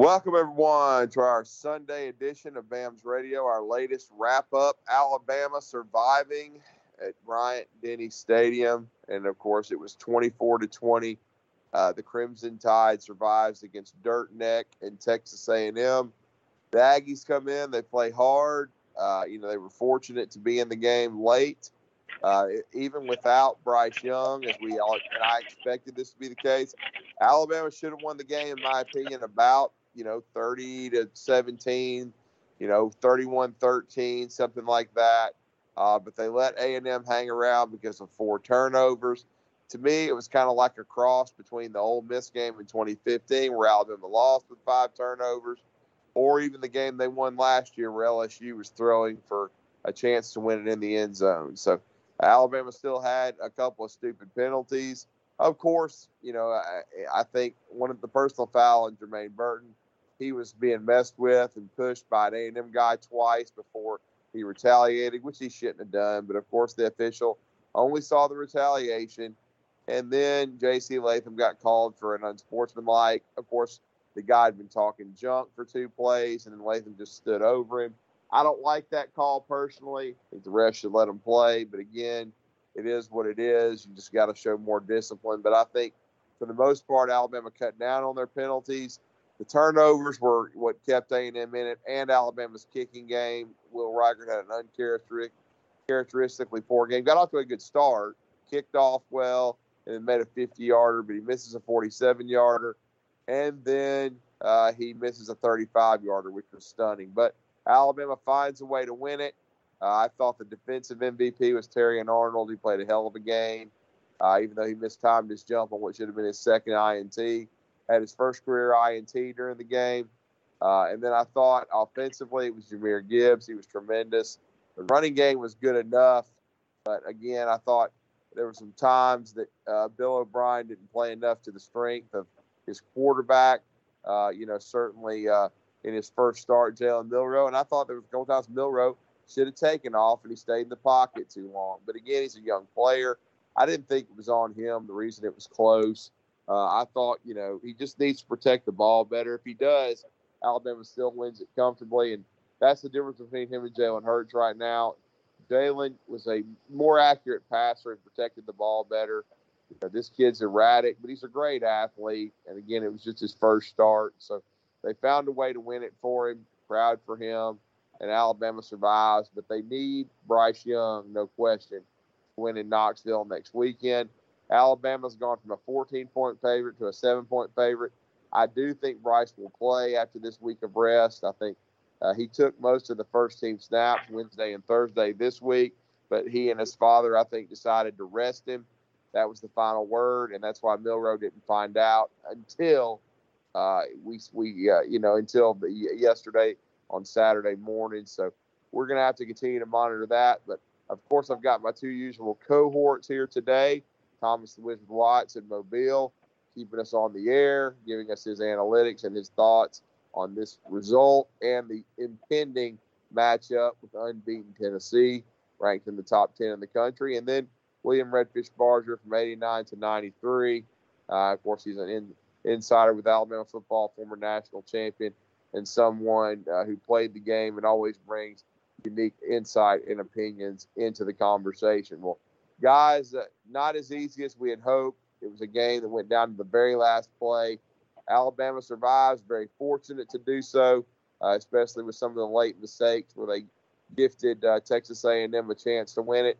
Welcome, everyone, to our Sunday edition of BAMS Radio, our latest wrap up. Alabama surviving at Bryant Denny Stadium. And of course, it was 24 to 20. Uh, the Crimson Tide survives against Dirt Neck and Texas A&M. The Aggies come in, they play hard. Uh, you know, they were fortunate to be in the game late. Uh, even without Bryce Young, as we all and I expected this to be the case, Alabama should have won the game, in my opinion, about you know 30 to 17, you know 31-13, something like that. Uh, but they let A&M hang around because of four turnovers. To me, it was kind of like a cross between the Ole Miss game in 2015, where Alabama lost with five turnovers, or even the game they won last year, where LSU was throwing for a chance to win it in the end zone. So Alabama still had a couple of stupid penalties. Of course, you know, I, I think one of the personal foul on Jermaine Burton, he was being messed with and pushed by an A&M guy twice before he retaliated, which he shouldn't have done. But of course, the official only saw the retaliation. And then J.C. Latham got called for an unsportsmanlike. Of course, the guy had been talking junk for two plays, and then Latham just stood over him. I don't like that call personally. I think the rest should let him play. But again, it is what it is. You just got to show more discipline. But I think for the most part, Alabama cut down on their penalties. The turnovers were what kept A&M in it, and Alabama's kicking game. Will Reichard had an uncharacteristically poor game. Got off to a good start, kicked off well, and then made a 50-yarder, but he misses a 47-yarder, and then uh, he misses a 35-yarder, which was stunning. But Alabama finds a way to win it. Uh, I thought the defensive MVP was Terrion Arnold. He played a hell of a game, uh, even though he missed mistimed his jump on what should have been his second INT. Had his first career INT during the game. Uh, and then I thought offensively it was Jahmyr Gibbs. He was tremendous. The running game was good enough, but again, I thought there were some times that uh, Bill O'Brien didn't play enough to the strength of his quarterback. Uh, you know, certainly uh, in his first start, Jalen Milroe. And I thought there was a couple times Milroe should have taken off and he stayed in the pocket too long. But again, he's a young player. I didn't think it was on him. The reason it was close, uh, I thought, you know, he just needs to protect the ball better. If he does, Alabama still wins it comfortably. And that's the difference between him and Jalen Hurts right now. Jalen was a more accurate passer and protected the ball better. You know, this kid's erratic, but he's a great athlete. And again, it was just his first start. So they found a way to win it for him. Proud for him. And Alabama survives, but they need Bryce Young, no question, to win in Knoxville next weekend. Alabama's gone from a 14 point favorite to a seven point favorite. I do think Bryce will play after this week of rest. I think uh, he took most of the first team snaps Wednesday and Thursday this week, but he and his father, I think, decided to rest him. That was the final word, and that's why Milroe didn't find out until uh, we we uh, you know until the, yesterday on Saturday morning. So we're going to have to continue to monitor that. But of course, I've got my two usual cohorts here today: Thomas Wizard Watts and Mobile, keeping us on the air, giving us his analytics and his thoughts on this result and the impending matchup with unbeaten Tennessee, ranked in the top 10 in the country. And then William Redfish Barger from 89 to 93. Uh, of course, he's an in, insider with Alabama football, former national champion, and someone uh, who played the game and always brings unique insight and opinions into the conversation. Well, guys, uh, not as easy as we had hoped. It was a game that went down to the very last play. Alabama survives, very fortunate to do so, uh, especially with some of the late mistakes where they gifted uh, Texas A&M a chance to win it.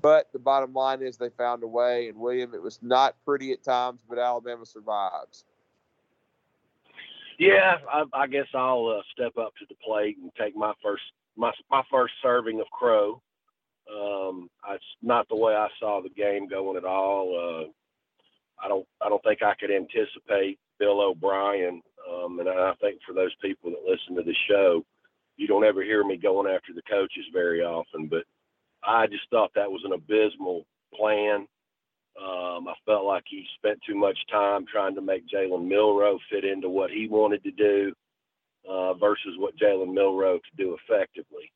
But the bottom line is they found a way. And William, it was not pretty at times, but Alabama survives. Yeah, I, I guess I'll uh, step up to the plate and take my first my my first serving of crow. Um, it's not the way I saw the game going at all. Uh, I don't I don't think I could anticipate Bill O'Brien. Um, and I think for those people that listen to the show, you don't ever hear me going after the coaches very often, but I just thought that was an abysmal plan. Um, I felt like he spent too much time trying to make Jalen Milroe fit into what he wanted to do uh, versus what Jalen Milroe could do effectively.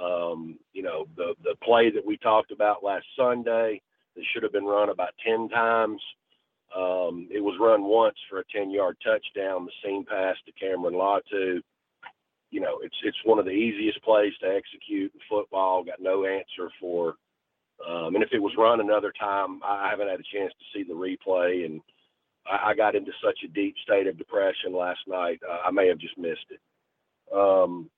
Um, you know, the the play that we talked about last Sunday that should have been run about ten times. Um, it was run once for a 10 yard touchdown, the seam pass to Cameron Latu. You know, it's it's one of the easiest plays to execute in football. Got no answer for. Um, and if it was run another time, I haven't had a chance to see the replay, and I, I got into such a deep state of depression last night. Uh, I may have just missed it. Um,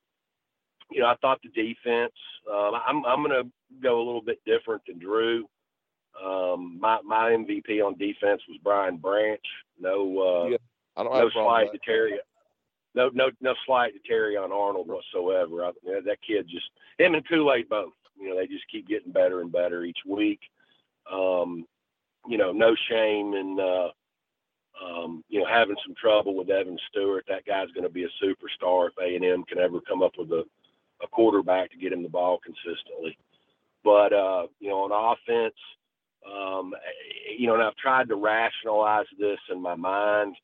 you know, I thought the defense. Um, I'm I'm going to go a little bit different than Drew. Um, my my MVP on defense was Brian Branch. No, uh, yeah, I don't no slight to Terry. No, no, no slight to Terrion Arnold whatsoever. I, you know, that kid just him and Kool Aid both. You know, they just keep getting better and better each week. Um, you know, no shame in uh, um, you know having some trouble with Evan Stewart. That guy's going to be a superstar if A and M can ever come up with a, a quarterback to get him the ball consistently. But uh, you know, on offense, um, you know, and I've tried to rationalize this in my mind.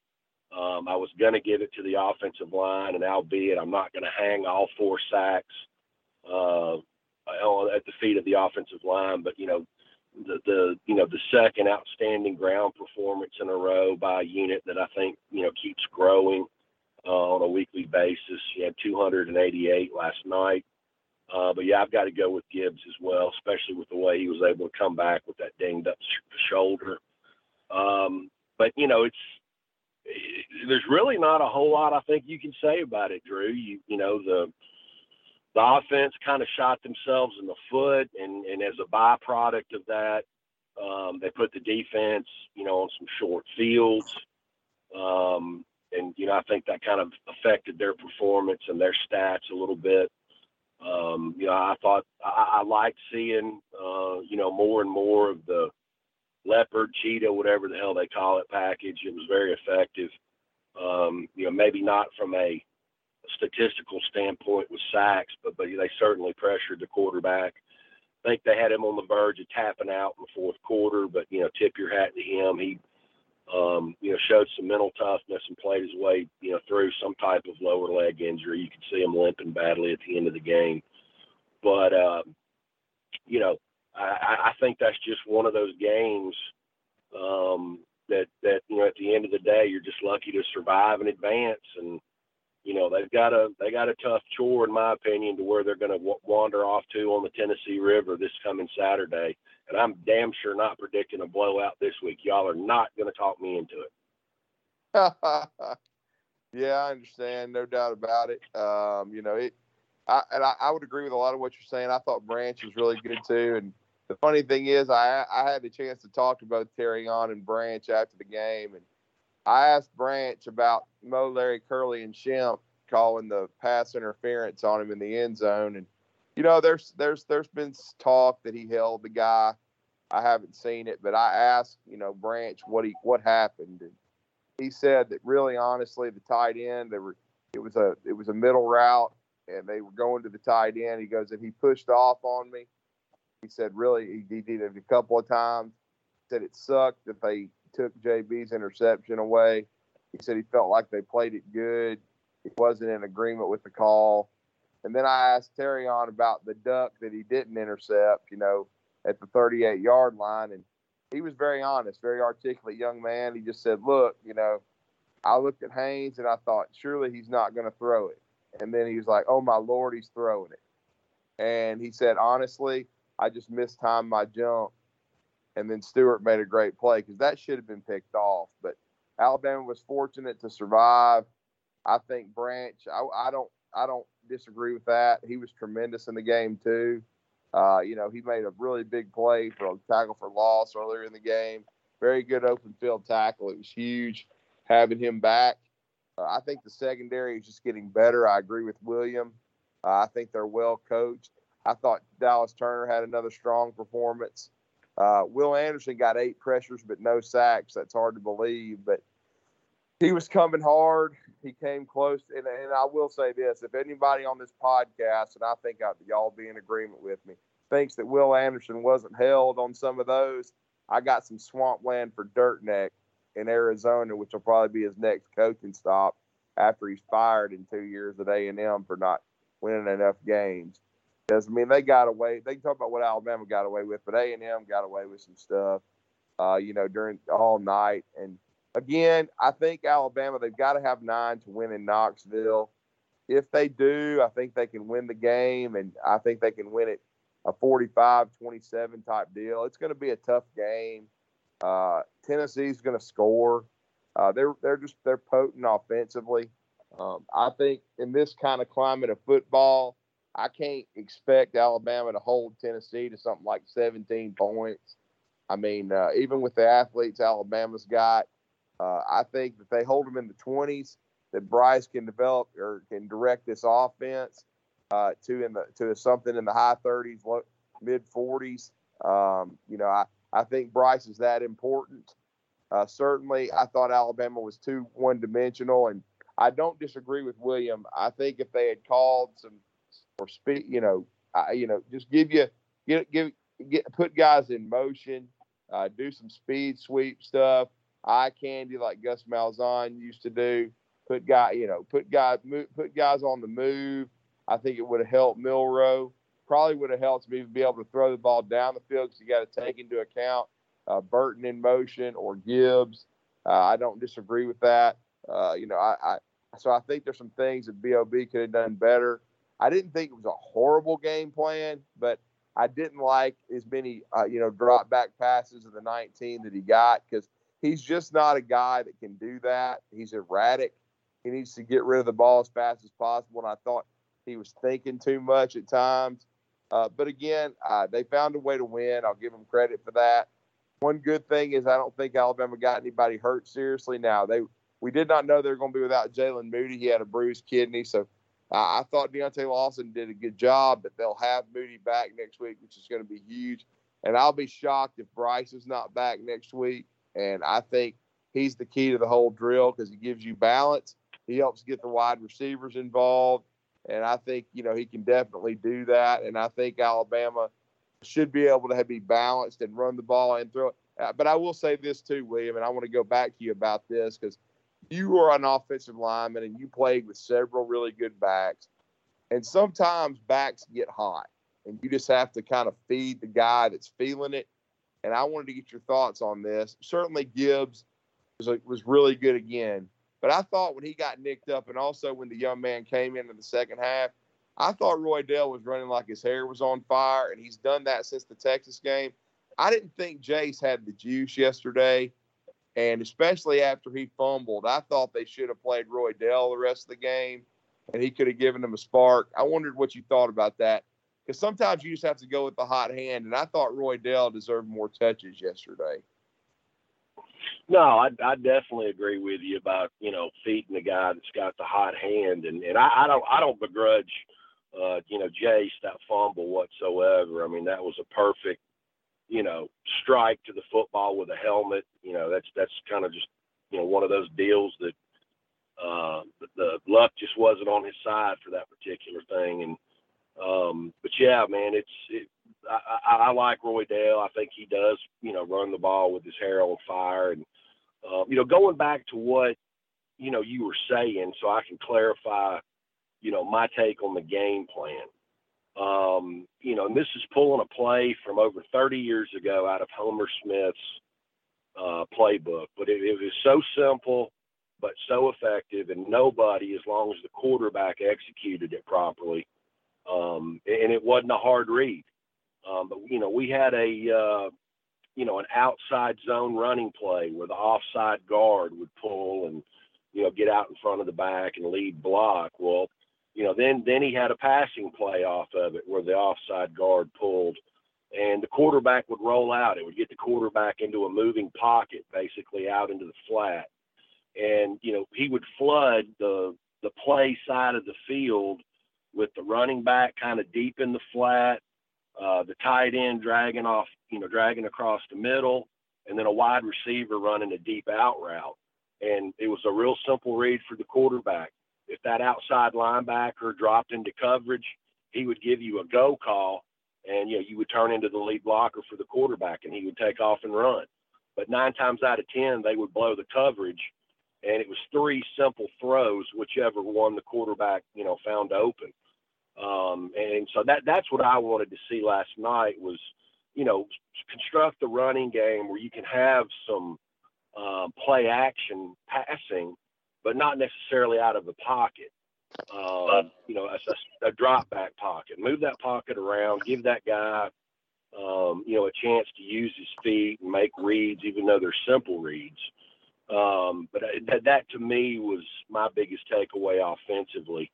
Um, I was going to give it to the offensive line, and albeit I'm not going to hang all four sacks uh, at the feet of the offensive line, but you know, the the you know the second outstanding ground performance in a row by a unit that I think you know keeps growing uh, on a weekly basis. He had 288 last night. Uh, but yeah, I've got to go with Gibbs as well, especially with the way he was able to come back with that dinged up sh- shoulder. Um, but you know, it's it, there's really not a whole lot I think you can say about it, Drew. You you know the the offense kind of shot themselves in the foot, and and as a byproduct of that, um, they put the defense, you know, on some short fields. Um, and you know, I think that kind of affected their performance and their stats a little bit. Um, you know, I thought I, I liked seeing, uh, you know, more and more of the leopard, cheetah, whatever the hell they call it package. It was very effective. Um, you know, maybe not from a statistical standpoint with sacks, but but they certainly pressured the quarterback. I think they had him on the verge of tapping out in the fourth quarter, but you know, tip your hat to him. He um, you know, showed some mental toughness and played his way, you know, through some type of lower leg injury. You could see him limping badly at the end of the game. But, um, you know, I, I think that's just one of those games um, that, that, you know, at the end of the day, you're just lucky to survive and advance. And, you know, they've got a, they got a tough chore, in my opinion, to where they're going to w- wander off to on the Tennessee River this coming Saturday and I'm damn sure not predicting a blowout this week. Y'all are not going to talk me into it. yeah, I understand, no doubt about it. Um, you know, it, I, and I, I, would agree with a lot of what you're saying. I thought Branch was really good too. And the funny thing is, I I had the chance to talk to both Terrion and Branch after the game, and I asked Branch about Mo, Larry, Curly, and Shemp calling the pass interference on him in the end zone, and you know, there's there's there's been talk that he held the guy. I haven't seen it, but I asked, you know, Branch what he what happened, and he said that really honestly, the tight end, they were it was a it was a middle route, and they were going to the tight end. He goes, and he pushed off on me. He said, really, he, he did it a couple of times. Said it sucked that they took JB's interception away. He said he felt like they played it good. He wasn't in agreement with the call. And then I asked Terrion about the duck that he didn't intercept, you know, at the 38 yard line. And he was very honest, very articulate young man. He just said, Look, you know, I looked at Haynes and I thought, surely he's not going to throw it. And then he was like, Oh my Lord, he's throwing it. And he said, Honestly, I just mistimed my jump. And then Stewart made a great play because that should have been picked off. But Alabama was fortunate to survive. I think Branch, I, I don't, I don't disagree with that. He was tremendous in the game too. Uh, you know, he made a really big play for a tackle for loss earlier in the game. Very good open field tackle. It was huge having him back. Uh, I think the secondary is just getting better. I agree with William. Uh, I think they're well coached. I thought Dallas Turner had another strong performance. Uh, Will Anderson got eight pressures but no sacks. That's hard to believe, but he was coming hard. He came close, and, and I will say this: if anybody on this podcast, and I think I, y'all be in agreement with me, thinks that Will Anderson wasn't held on some of those, I got some swampland for Dirt Neck in Arizona, which will probably be his next coaching stop after he's fired in two years at A and M for not winning enough games. I mean, they got away. They can talk about what Alabama got away with, but A and M got away with some stuff. uh, you know, during all night. And again, I think Alabama, they've got to have nine to win in Knoxville. If they do, I think they can win the game, and I think they can win it a 45 27 type deal. It's going to be a tough game. Uh, Tennessee's going to score. Uh, they're they're just they're potent offensively. Um, I think in this kind of climate of football, I can't expect Alabama to hold Tennessee to something like 17 points. I mean, uh, even with the athletes Alabama's got, uh, I think that they hold them in the 20s, that Bryce can develop or can direct this offense uh, to in the to something in the high 30s, mid 40s. Um, you know, I, I think Bryce is that important. Uh, certainly, I thought Alabama was too one dimensional, and I don't disagree with William. I think if they had called some or speak, you know, I, you know, just give you get give get put guys in motion, uh, do some speed sweep stuff, eye candy like Gus Malzahn used to do. Put guy, you know, put guys move, put guys on the move. I think it would have helped Milroe. Probably would have helped me be able to throw the ball down the field because you got to take into account uh, Burton in motion or Gibbs. Uh, I don't disagree with that. Uh, you know, I, I so I think there's some things that Bob could have done better. I didn't think it was a horrible game plan, but I didn't like as many, uh, you know, drop back passes of the 19 that he got because he's just not a guy that can do that. He's erratic. He needs to get rid of the ball as fast as possible. And I thought he was thinking too much at times. Uh, but again, uh, they found a way to win. I'll give them credit for that. One good thing is I don't think Alabama got anybody hurt seriously. Now they we did not know they were going to be without Jalen Moody. He had a bruised kidney, so I thought Deontae Lawson did a good job, but they'll have Moody back next week, which is going to be huge. And I'll be shocked if Bryce is not back next week. And I think he's the key to the whole drill because he gives you balance. He helps get the wide receivers involved. And I think, you know, he can definitely do that. And I think Alabama should be able to be balanced and run the ball and throw it. Uh, but I will say this too, William, and I want to go back to you about this because – you are an offensive lineman and you played with several really good backs. And sometimes backs get hot and you just have to kind of feed the guy that's feeling it. And I wanted to get your thoughts on this. Certainly Gibbs was, was really good again. But I thought when he got nicked up and also when the young man came in in the second half, I thought Roydell was running like his hair was on fire, and he's done that since the Texas game. I didn't think Jase had the juice yesterday. And especially after he fumbled, I thought they should have played Roydell the rest of the game and he could have given them a spark. I wondered what you thought about that. Because sometimes you just have to go with the hot hand. And I thought Roydell deserved more touches yesterday. No, I, I definitely agree with you about you know feeding the guy that's got the hot hand, and and I, I don't I don't begrudge uh, you know Jase that fumble whatsoever. I mean that was a perfect you know, strike to the football with a helmet. You know, that's that's kind of just you know one of those deals that uh, the luck just wasn't on his side for that particular thing. And um, but yeah, man, it's it, I, I, like Roydell. I think he does you know run the ball with his hair on fire. And uh, you know, going back to what you know you were saying, so I can clarify you know my take on the game plan. Um, you know, and this is pulling a play from over 30 years ago out of Homer Smith's uh, playbook, but it, it was so simple but so effective, and nobody, as long as the quarterback executed it properly, um, and it wasn't a hard read. Um, but you know, we had a uh, you know an outside zone running play where the offside guard would pull and you know get out in front of the back and lead block. Well, you know, then then he had a passing play off of it where the offside guard pulled, and the quarterback would roll out. It would get the quarterback into a moving pocket, basically out into the flat, and you know he would flood the the play side of the field with the running back kind of deep in the flat, uh, the tight end dragging off, you know, dragging across the middle, and then a wide receiver running a deep out route. And it was a real simple read for the quarterback if that outside linebacker dropped into coverage, he would give you a go call, and you know you would turn into the lead blocker for the quarterback, and he would take off and run. But nine times out of ten, they would blow the coverage, and it was three simple throws, whichever one the quarterback you know found open. Um, and so that that's what I wanted to see last night was you know, construct the running game where you can have some um, play action passing, but not necessarily out of the pocket. Um, you know, a, a, drop back pocket. Move that pocket around. Give that guy, um, you know, a chance to use his feet and make reads, even though they're simple reads. Um, but that, that to me was my biggest takeaway offensively.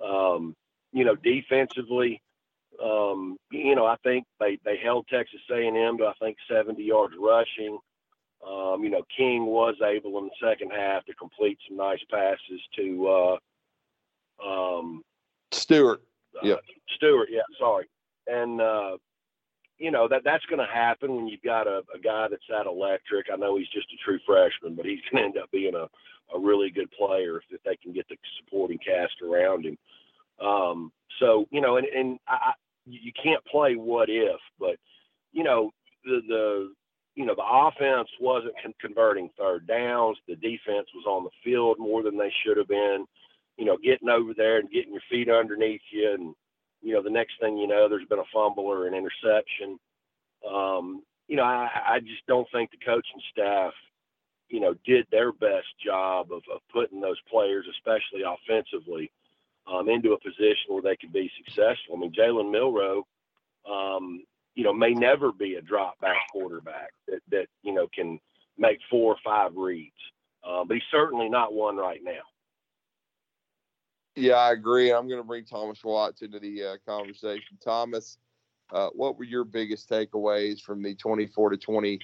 Um, you know, defensively, um, you know, I think they, they held Texas A&M to I think 70 yards rushing. Um, you know, King was able in the second half to complete some nice passes to uh, um, Stewart. Uh, Stewart, yeah, sorry. And uh, you know that that's going to happen when you've got a, a guy that's that electric. I know he's just a true freshman, but he's going to end up being a, a really good player if, if they can get the supporting cast around him. Um, so you know, and, and I, you can't play what if, but you know the the you know the offense wasn't con- converting third downs. The defense was on the field more than they should have been. You know, getting over there and getting your feet underneath you, and you know the next thing you know, there's been a fumble or an interception. Um, you know, I, I just don't think the coaching staff, you know, did their best job of, of putting those players, especially offensively, um, into a position where they could be successful. I mean, Jalen Milroe, um, you know, may never be a drop back quarterback that, that you know can make four or five reads, uh, but he's certainly not one right now. Yeah, I agree. I'm going to bring Thomas Watts into the uh, conversation. Thomas, uh, what were your biggest takeaways from the 24 to 20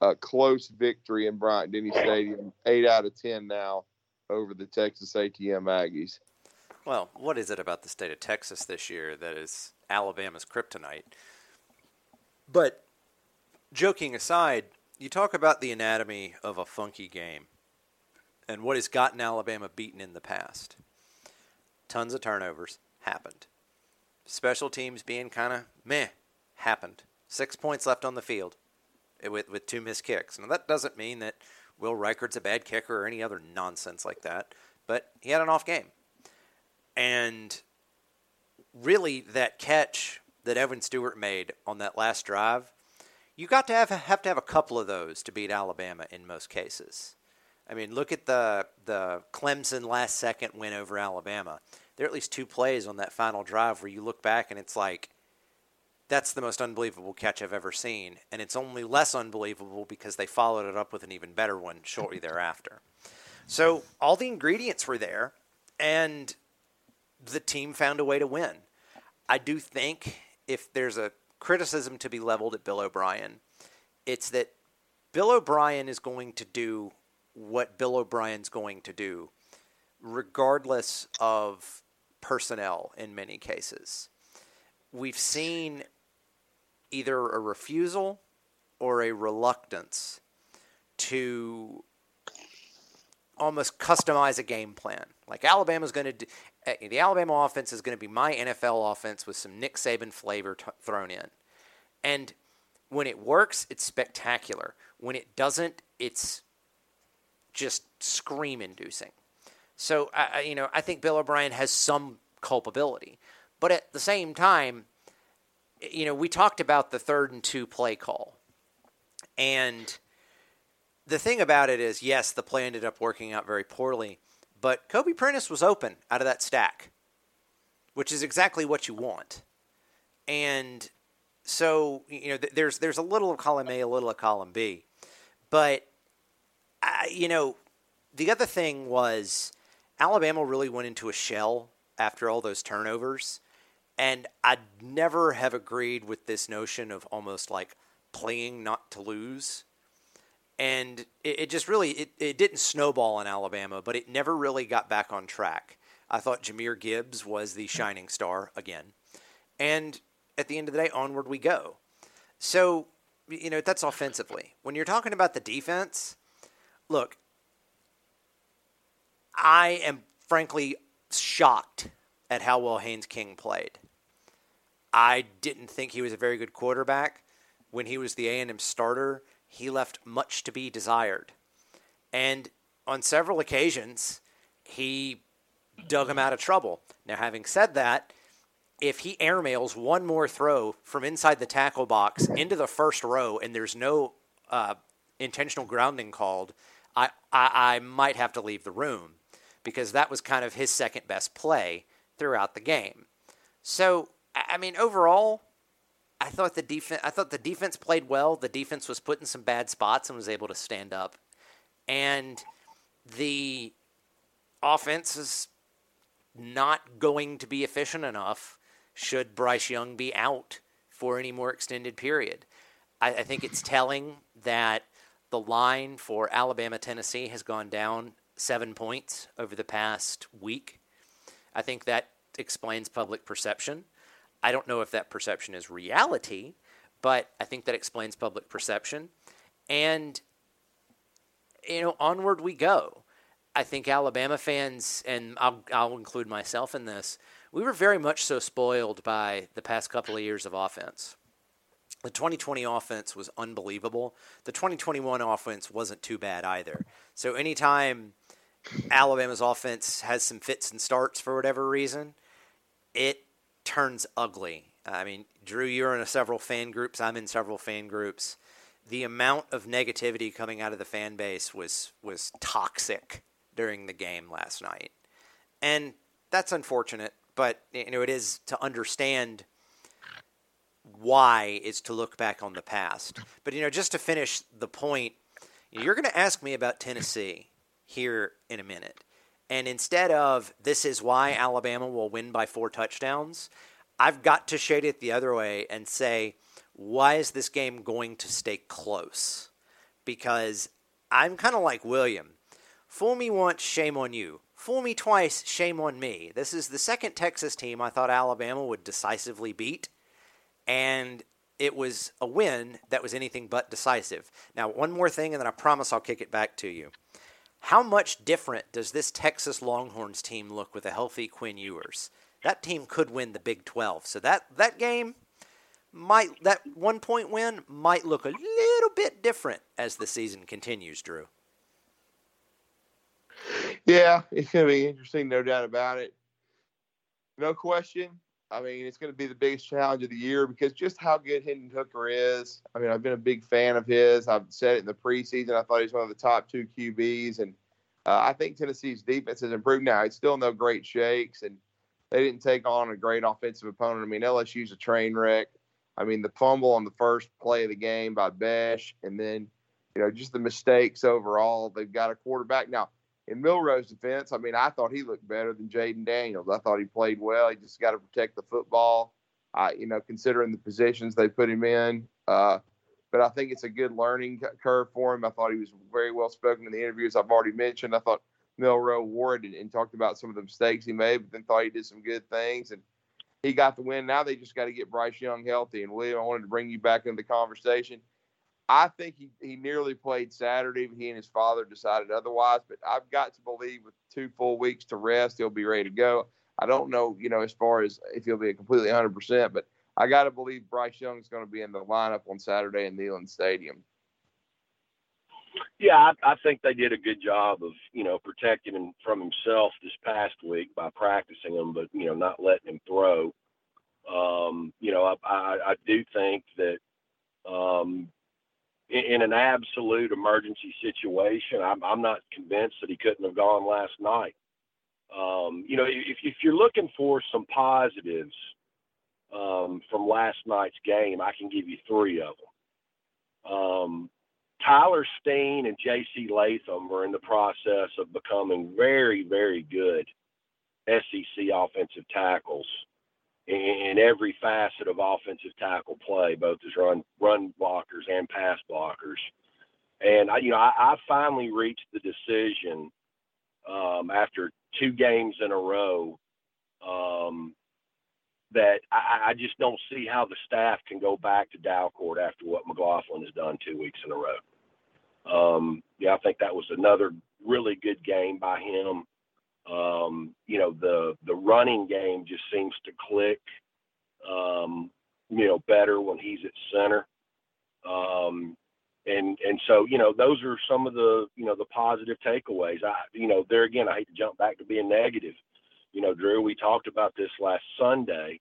uh, close victory in Bryant Denny Stadium? Eight out of 10 now over the Texas A&M Aggies. Well, what is it about the state of Texas this year that is Alabama's kryptonite? But joking aside, you talk about the anatomy of a funky game and what has gotten Alabama beaten in the past. Tons of turnovers happened. Special teams being kind of meh happened. Six points left on the field with, with two missed kicks. Now, that doesn't mean that Will Reichard's a bad kicker or any other nonsense like that, but he had an off game. And really, that catch that Evan Stewart made on that last drive, you got to have have to have a couple of those to beat Alabama in most cases. I mean, look at the the Clemson last second win over Alabama. There are at least two plays on that final drive where you look back and it's like, that's the most unbelievable catch I've ever seen, and it's only less unbelievable because they followed it up with an even better one shortly thereafter. So all the ingredients were there, and the team found a way to win. I do think if there's a criticism to be leveled at Bill O'Brien, it's that Bill O'Brien is going to do what Bill O'Brien's going to do, regardless of personnel in many cases. We've seen either a refusal or a reluctance to almost customize a game plan. Like Alabama's going to do, Eh, the Alabama offense is going to be my NFL offense with some Nick Saban flavor t- thrown in. And when it works, it's spectacular. When it doesn't, it's just scream inducing. So, I, you know, I think Bill O'Brien has some culpability. But at the same time, eh, you know, we talked about the third and two play call. And the thing about it is, yes, the play ended up working out very poorly, but Kobe Prentice was open out of that stack, which is exactly what you want. And so, you know, there's there's a little of column A, a little of column B, but uh, you know, the other thing was Alabama really went into a shell after all those turnovers, and I'd never have agreed with this notion of almost like playing not to lose and it, it just really it, it didn't snowball in Alabama, but it never really got back on track. I thought Jahmyr Gibbs was the shining star again, and at the end of the day, onward we go. So you know that's offensively. When you're talking about the defense, look, I am frankly shocked at how well Haynes King played. I didn't think he was a very good quarterback when he was the A&M starter he left much to be desired. And on several occasions, he dug him out of trouble. Now, having said that, if he airmails one more throw from inside the tackle box into the first row and there's no uh, intentional grounding called, I, I, I might have to leave the room because that was kind of his second best play throughout the game. So, I mean, overall, I thought the defense. I thought the defense played well. The defense was put in some bad spots and was able to stand up, and the offense is not going to be efficient enough. Should Bryce Young be out for any more extended period? I, I think it's telling that the line for Alabama Tennessee has gone down seven points over the past week. I think that explains public perception. I don't know if that perception is reality, but I think that explains public perception. And, you know, onward we go. I think Alabama fans, and I'll, I'll include myself in this, we were very much so spoiled by the past couple of years of offense. The 2020 offense was unbelievable. The 2021 offense wasn't too bad either. So anytime Alabama's offense has some fits and starts for whatever reason, it turns ugly. Uh, I mean, Drew, you're in several fan groups. I'm in several fan groups. The amount of negativity coming out of the fan base was was toxic during the game last night, and that's unfortunate. But you know, it is to understand why is to look back on the past. But you know, just to finish the point, you're going to ask me about Tennessee here in a minute. And instead of this is why Alabama will win by four touchdowns, I've got to shade it the other way and say, why is this game going to stay close? Because I'm kind of like William. Fool me once, shame on you. Fool me twice, shame on me. This is the second Texas team I thought Alabama would decisively beat, and it was a win that was anything but decisive. Now, one more thing, and then I promise I'll kick it back to you. How much different does this Texas Longhorns team look with a healthy Quinn Ewers? That team could win the Big 12. So that that game might that one point win might look a little bit different as the season continues, Drew. Yeah, it's going to be interesting, no doubt about it. No question. I mean, it's going to be the biggest challenge of the year because just how good Hendon Hooker is. I mean, I've been a big fan of his. I've said it in the preseason. I thought he was one of the top two QBs, and uh, I think Tennessee's defense has improved. Now it's still no great shakes, and they didn't take on a great offensive opponent. I mean, LSU's a train wreck. I mean, the fumble on the first play of the game by Bech, and then you know just the mistakes overall. They've got a quarterback now in Milroe's defense, I mean, I thought he looked better than Jayden Daniels. I thought he played well. He just got to protect the football. I, you know, considering the positions they put him in. Uh, but I think it's a good learning curve for him. I thought he was very well spoken in the interviews I've already mentioned. I thought Milroe Ward and, and talked about some of the mistakes he made, but then thought he did some good things. And he got the win. Now they just got to get Bryce Young healthy. And William, I wanted to bring you back into the conversation. I think he, he nearly played Saturday, he and his father decided otherwise. But I've got to believe with two full weeks to rest, he'll be ready to go. I don't know, you know, as far as if he'll be completely 100%, but I got to believe Bryce Young is going to be in the lineup on Saturday in Neyland Stadium. Yeah, I, I think they did a good job of, you know, protecting him from himself this past week by practicing him, but, you know, not letting him throw. Um, you know, I, I, I do think that um, in, an absolute emergency situation, I'm, I'm not convinced that he couldn't have gone last night. Um, you know, if, if you're looking for some positives um, from last night's game, I can give you three of them. Um, Tyler Steen and J.C. Latham were in the process of becoming very, very good SEC offensive tackles in every facet of offensive tackle play, both as run run blockers and pass blockers. And I, you know, I, I finally reached the decision um, after two games in a row um, that I, I, just don't see how the staff can go back to Dalcourt after what McLaughlin has done two weeks in a row. Um, yeah, I think that was another really good game by him. Um, you know, the the running game just seems to click, um, you know, better when he's at center. Um, and and so you know those are some of the you know the positive takeaways. I you know there again I hate to jump back to being negative. You know, Drew, we talked about this last Sunday.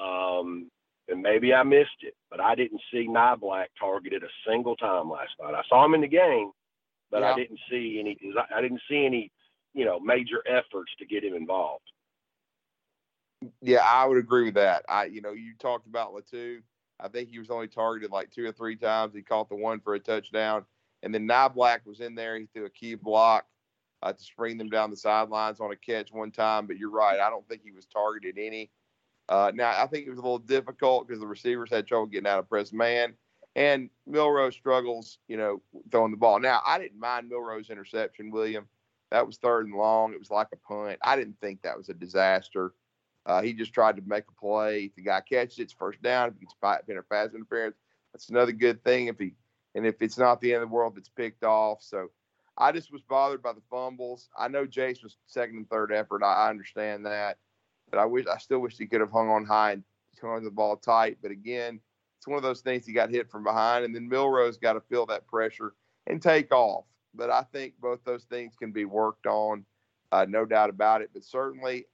Um, and maybe I missed it, but I didn't see Niblack targeted a single time last night. I saw him in the game, but yeah. I didn't see any. I didn't see any, you know, major efforts to get him involved. Yeah, I would agree with that. I, you know, you talked about Latu. I think he was only targeted like two or three times. He caught the one for a touchdown, and then Niblack was in there. He threw a key block uh, to spring them down the sidelines on a catch one time. But you're right. I don't think he was targeted any. Uh, now I think it was a little difficult because the receivers had trouble getting out of press man, and Milroe struggles, you know, throwing the ball. Now I didn't mind Milroe's interception, William. That was third and long. It was like a punt. I didn't think that was a disaster. Uh, he just tried to make a play. If the guy catches it, it's first down. If he gets a pass interference, that's another good thing. If he and if it's not the end of the world, it's picked off. So I just was bothered by the fumbles. I know Jase was second and third effort. I, understand that, but I wish I still wish he could have hung on high and hung the ball tight. But again, it's one of those things he got hit from behind, and then Milroe's got to feel that pressure and take off. But I think both those things can be worked on, uh, no doubt about it. But certainly,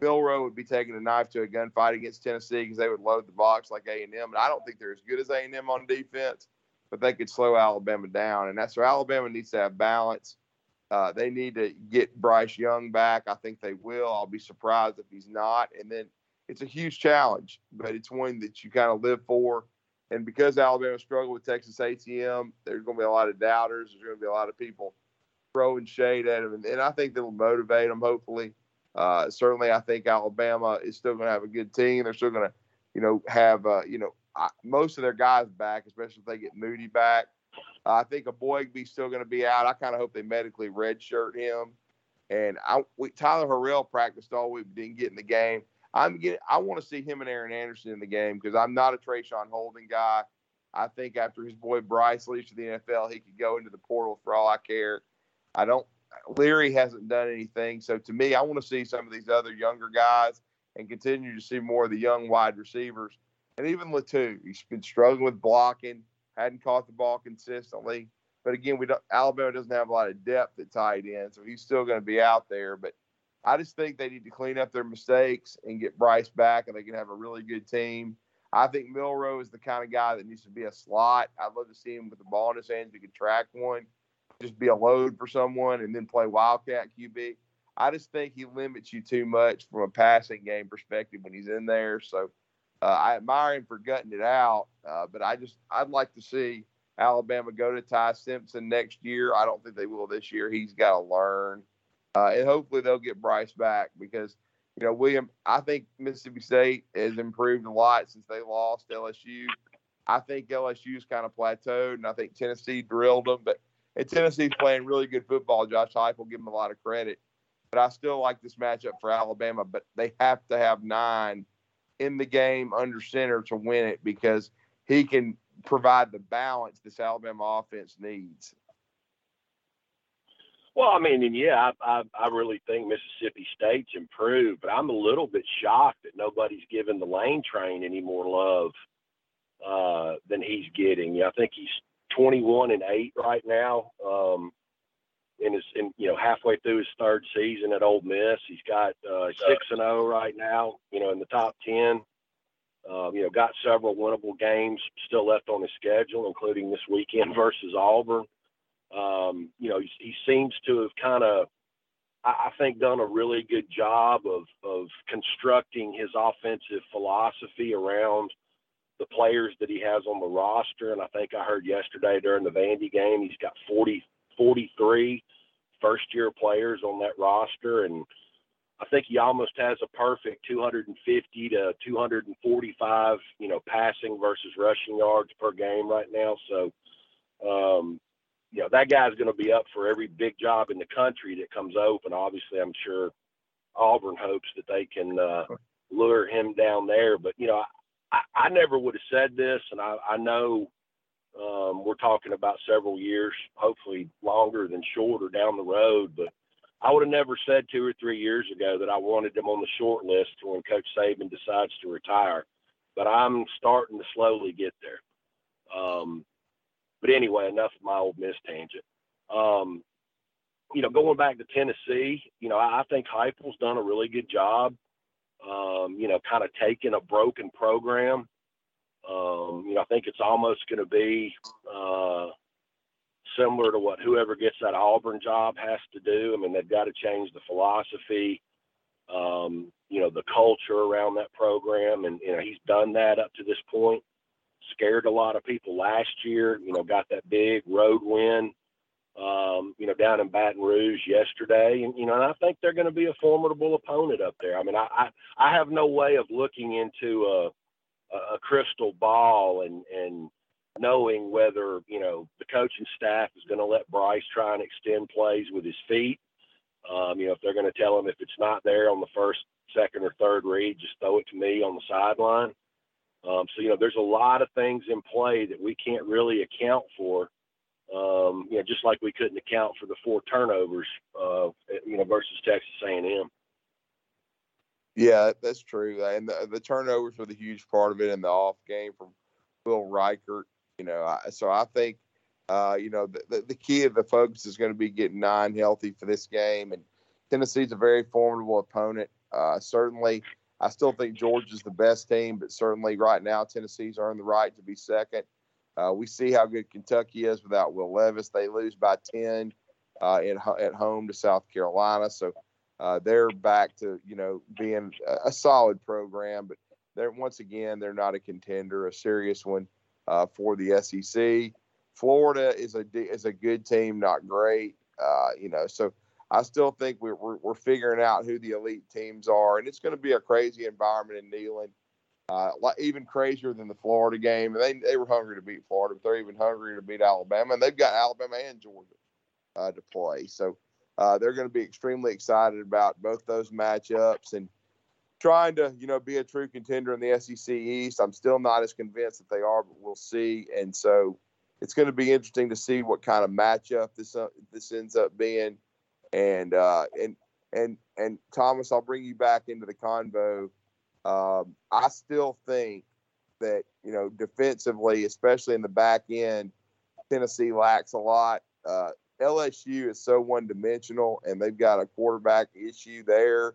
Milroe would be taking a knife to a gunfight against Tennessee because they would load the box like A and M, and I don't think they're as good as A and M on defense, but they could slow Alabama down, and that's where Alabama needs to have balance. Uh, they need to get Bryce Young back. I think they will. I'll be surprised if he's not. And then it's a huge challenge, but it's one that you kind of live for. And because Alabama struggled with Texas A&M, there's going to be a lot of doubters. There's going to be a lot of people throwing shade at them, and, and I think that'll motivate them. Hopefully, uh, certainly, I think Alabama is still going to have a good team. They're still going to, you know, have uh, you know I, most of their guys back, especially if they get Moody back. Uh, I think Eboigbe's still going to be out. I kind of hope they medically redshirt him. And I, we, Tyler Harrell practiced all week, didn't get in the game. I'm. I want to see him and Aaron Anderson in the game because I'm not a Traeshon Holden guy. I think after his boy Bryce leaves to the NFL, he could go into the portal for all I care. I don't Leary hasn't done anything. So to me, I want to see some of these other younger guys and continue to see more of the young wide receivers. And even Latu, he's been struggling with blocking, hadn't caught the ball consistently. But again, we don't, Alabama doesn't have a lot of depth at tight end, so he's still going to be out there. But I just think they need to clean up their mistakes and get Bryce back, and they can have a really good team. I think Milroe is the kind of guy that needs to be a slot. I'd love to see him with the ball in his hands. He could track one just be a load for someone and then play Wildcat QB. I just think he limits you too much from a passing game perspective when he's in there. So uh, I admire him for gutting it out, uh, but I just I'd like to see Alabama go to Ty Simpson next year. I don't think they will this year. He's got to learn, uh, and hopefully they'll get Bryce back because you know William. I think Mississippi State has improved a lot since they lost LSU. I think LSU's kind of plateaued, and I think Tennessee drilled them, but and Tennessee's playing really good football. Josh Heupel, give him a lot of credit. But I still like this matchup for Alabama. But they have to have nine in the game under center to win it because he can provide the balance this Alabama offense needs. Well, I mean, and yeah, I, I, I really think Mississippi State's improved, but I'm a little bit shocked that nobody's given the lane train any more love uh, than he's getting. Yeah, I think he's 21 and eight right now. Um, and is in you know halfway through his third season at Ole Miss. He's got uh, six and zero oh right now. You know in the top ten. Um, you know got several winnable games still left on his schedule, including this weekend versus Auburn. Um, you know he, he seems to have kind of I, I think done a really good job of of constructing his offensive philosophy around the players that he has on the roster. And I think I heard yesterday during the Vandy game, he's got 40, 43 first year players on that roster. And I think he almost has a perfect 250 to 245, you know, passing versus rushing yards per game right now. So, um, you know, that guy's going to be up for every big job in the country that comes open. Obviously, I'm sure Auburn hopes that they can uh, lure him down there. But, you know, I, I never would have said this, and I, I know um, we're talking about several years, hopefully longer than shorter down the road, but I would have never said two or three years ago that I wanted him on the short list when Coach Saban decides to retire. But I'm starting to slowly get there. Um, but anyway, enough of my Ole Miss tangent. Um, you know, going back to Tennessee, you know, I, I think Heupel's done a really good job um, you know, kind of taking a broken program. Um, you know, I think it's almost going to be uh, similar to what whoever gets that Auburn job has to do. I mean, they've got to change the philosophy, um, you know, the culture around that program, and you know, he's done that up to this point. Scared a lot of people last year. You know, got that big road win um, you know, down in Baton Rouge yesterday, and you know, and I think they're going to be a formidable opponent up there. I mean, I I, I have no way of looking into a a crystal ball and and knowing whether you know the coaching staff is going to let Bryce try and extend plays with his feet. Um, you know, if they're going to tell him if it's not there on the first, second, or third read, just throw it to me on the sideline. Um, so you know, there's a lot of things in play that we can't really account for um, you know, just like we couldn't account for the four turnovers, uh, you know, versus Texas A&M. Yeah, that's true. And the, the turnovers were the huge part of it in the off game from Will Reichard. You know, I, so I think, uh, you know, the, the, the key of the focus is going to be getting nine healthy for this game. And Tennessee's a very formidable opponent. Uh, certainly, I still think Georgia's the best team, but certainly right now Tennessee's earned the right to be second. Uh, we see how good Kentucky is without Will Levis. They lose by 10 uh, at, at home to South Carolina. So uh, they're back to, you know, being a, a, solid program. But they're once again, they're not a contender, a serious one uh, for the SEC. Florida is a is a good team, not great. Uh, you know, so I still think we're, we're, we're figuring out who the elite teams are, and it's going to be a crazy environment in Neyland uh, even crazier than the Florida game. They they were hungry to beat Florida, but they're even hungrier to beat Alabama, and they've got Alabama and Georgia uh, to play. So uh, they're going to be extremely excited about both those matchups and trying to you know be a true contender in the SEC East. I'm still not as convinced that they are, but we'll see. And so it's going to be interesting to see what kind of matchup this uh, this ends up being. And uh, and and and Thomas, I'll bring you back into the convo um, I still think that you know defensively, especially in the back end, Tennessee lacks a lot. Uh, LSU is so one-dimensional, and they've got a quarterback issue there.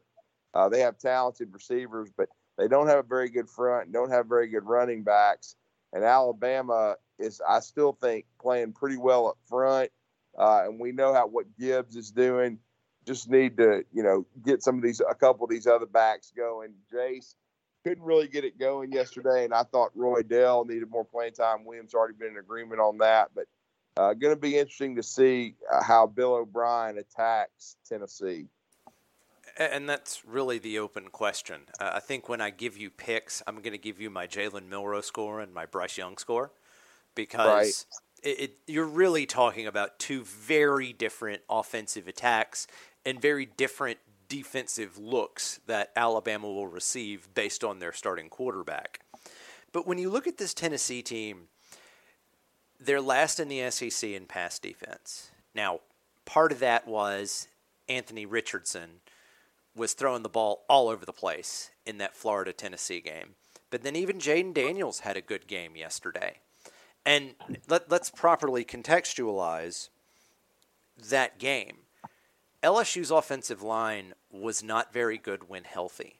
Uh, they have talented receivers, but they don't have a very good front, don't have very good running backs. And Alabama is, I still think, playing pretty well up front. Uh, and we know how what Gibbs is doing just need to, you know, get some of these, a couple of these other backs going. Jase couldn't really get it going yesterday, and I thought Roydell needed more playing time. Williams already been in agreement on that, but uh, going to be interesting to see uh, how Bill O'Brien attacks Tennessee. And that's really the open question. Uh, I think when I give you picks, I'm going to give you my Jalen Milroe score and my Bryce Young score because. It, it, you're really talking about two very different offensive attacks and very different defensive looks that Alabama will receive based on their starting quarterback. But when you look at this Tennessee team, they're last in the SEC in pass defense. Now, part of that was Anthony Richardson was throwing the ball all over the place in that Florida Tennessee game. But then even Jayden Daniels had a good game yesterday. And let, us properly contextualize that game. LSU's offensive line was not very good when healthy.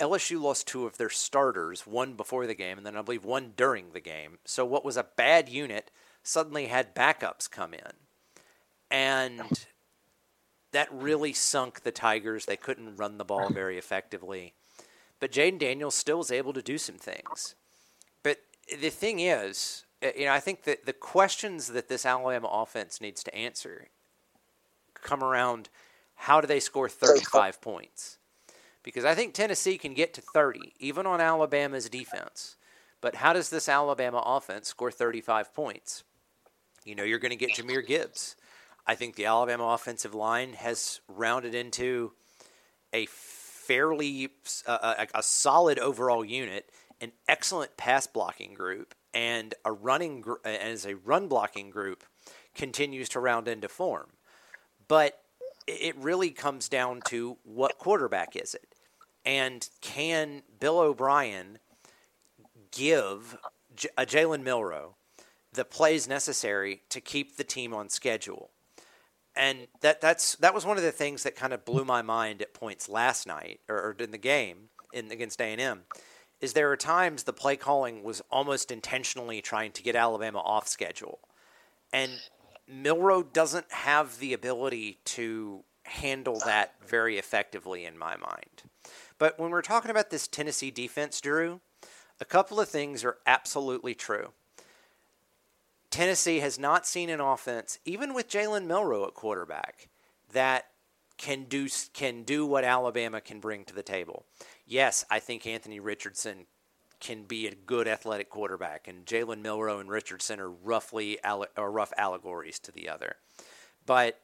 LSU lost two of their starters, one before the game, and then I believe one during the game. So what was a bad unit suddenly had backups come in. And that really sunk the Tigers. They couldn't run the ball very effectively. But Jayden Daniels still was able to do some things. The thing is, you know, I think that the questions that this Alabama offense needs to answer come around how do they score 35 points? Because I think Tennessee can get to 30, even on Alabama's defense. But how does this Alabama offense score 35 points? You know, you're going to get Jahmyr Gibbs. I think the Alabama offensive line has rounded into a fairly uh, a, a solid overall unit, an excellent pass blocking group, and a running gr- as a run blocking group continues to round into form. But it really comes down to what quarterback is it? And can Bill O'Brien give a uh, Jalen Milroe the plays necessary to keep the team on schedule? and that that's that was one of the things that kind of blew my mind at points last night or, or in the game in against A and M. Is there are times the play calling was almost intentionally trying to get Alabama off schedule, and Milroe doesn't have the ability to handle that very effectively in my mind. But when we're talking about this Tennessee defense, Drew, a couple of things are absolutely true. Tennessee has not seen an offense, even with Jalen Milroe at quarterback, that can do can do what Alabama can bring to the table. Yes, I think Anthony Richardson can be a good athletic quarterback, and Jalen Milroe and Richardson are roughly are rough allegories to the other. But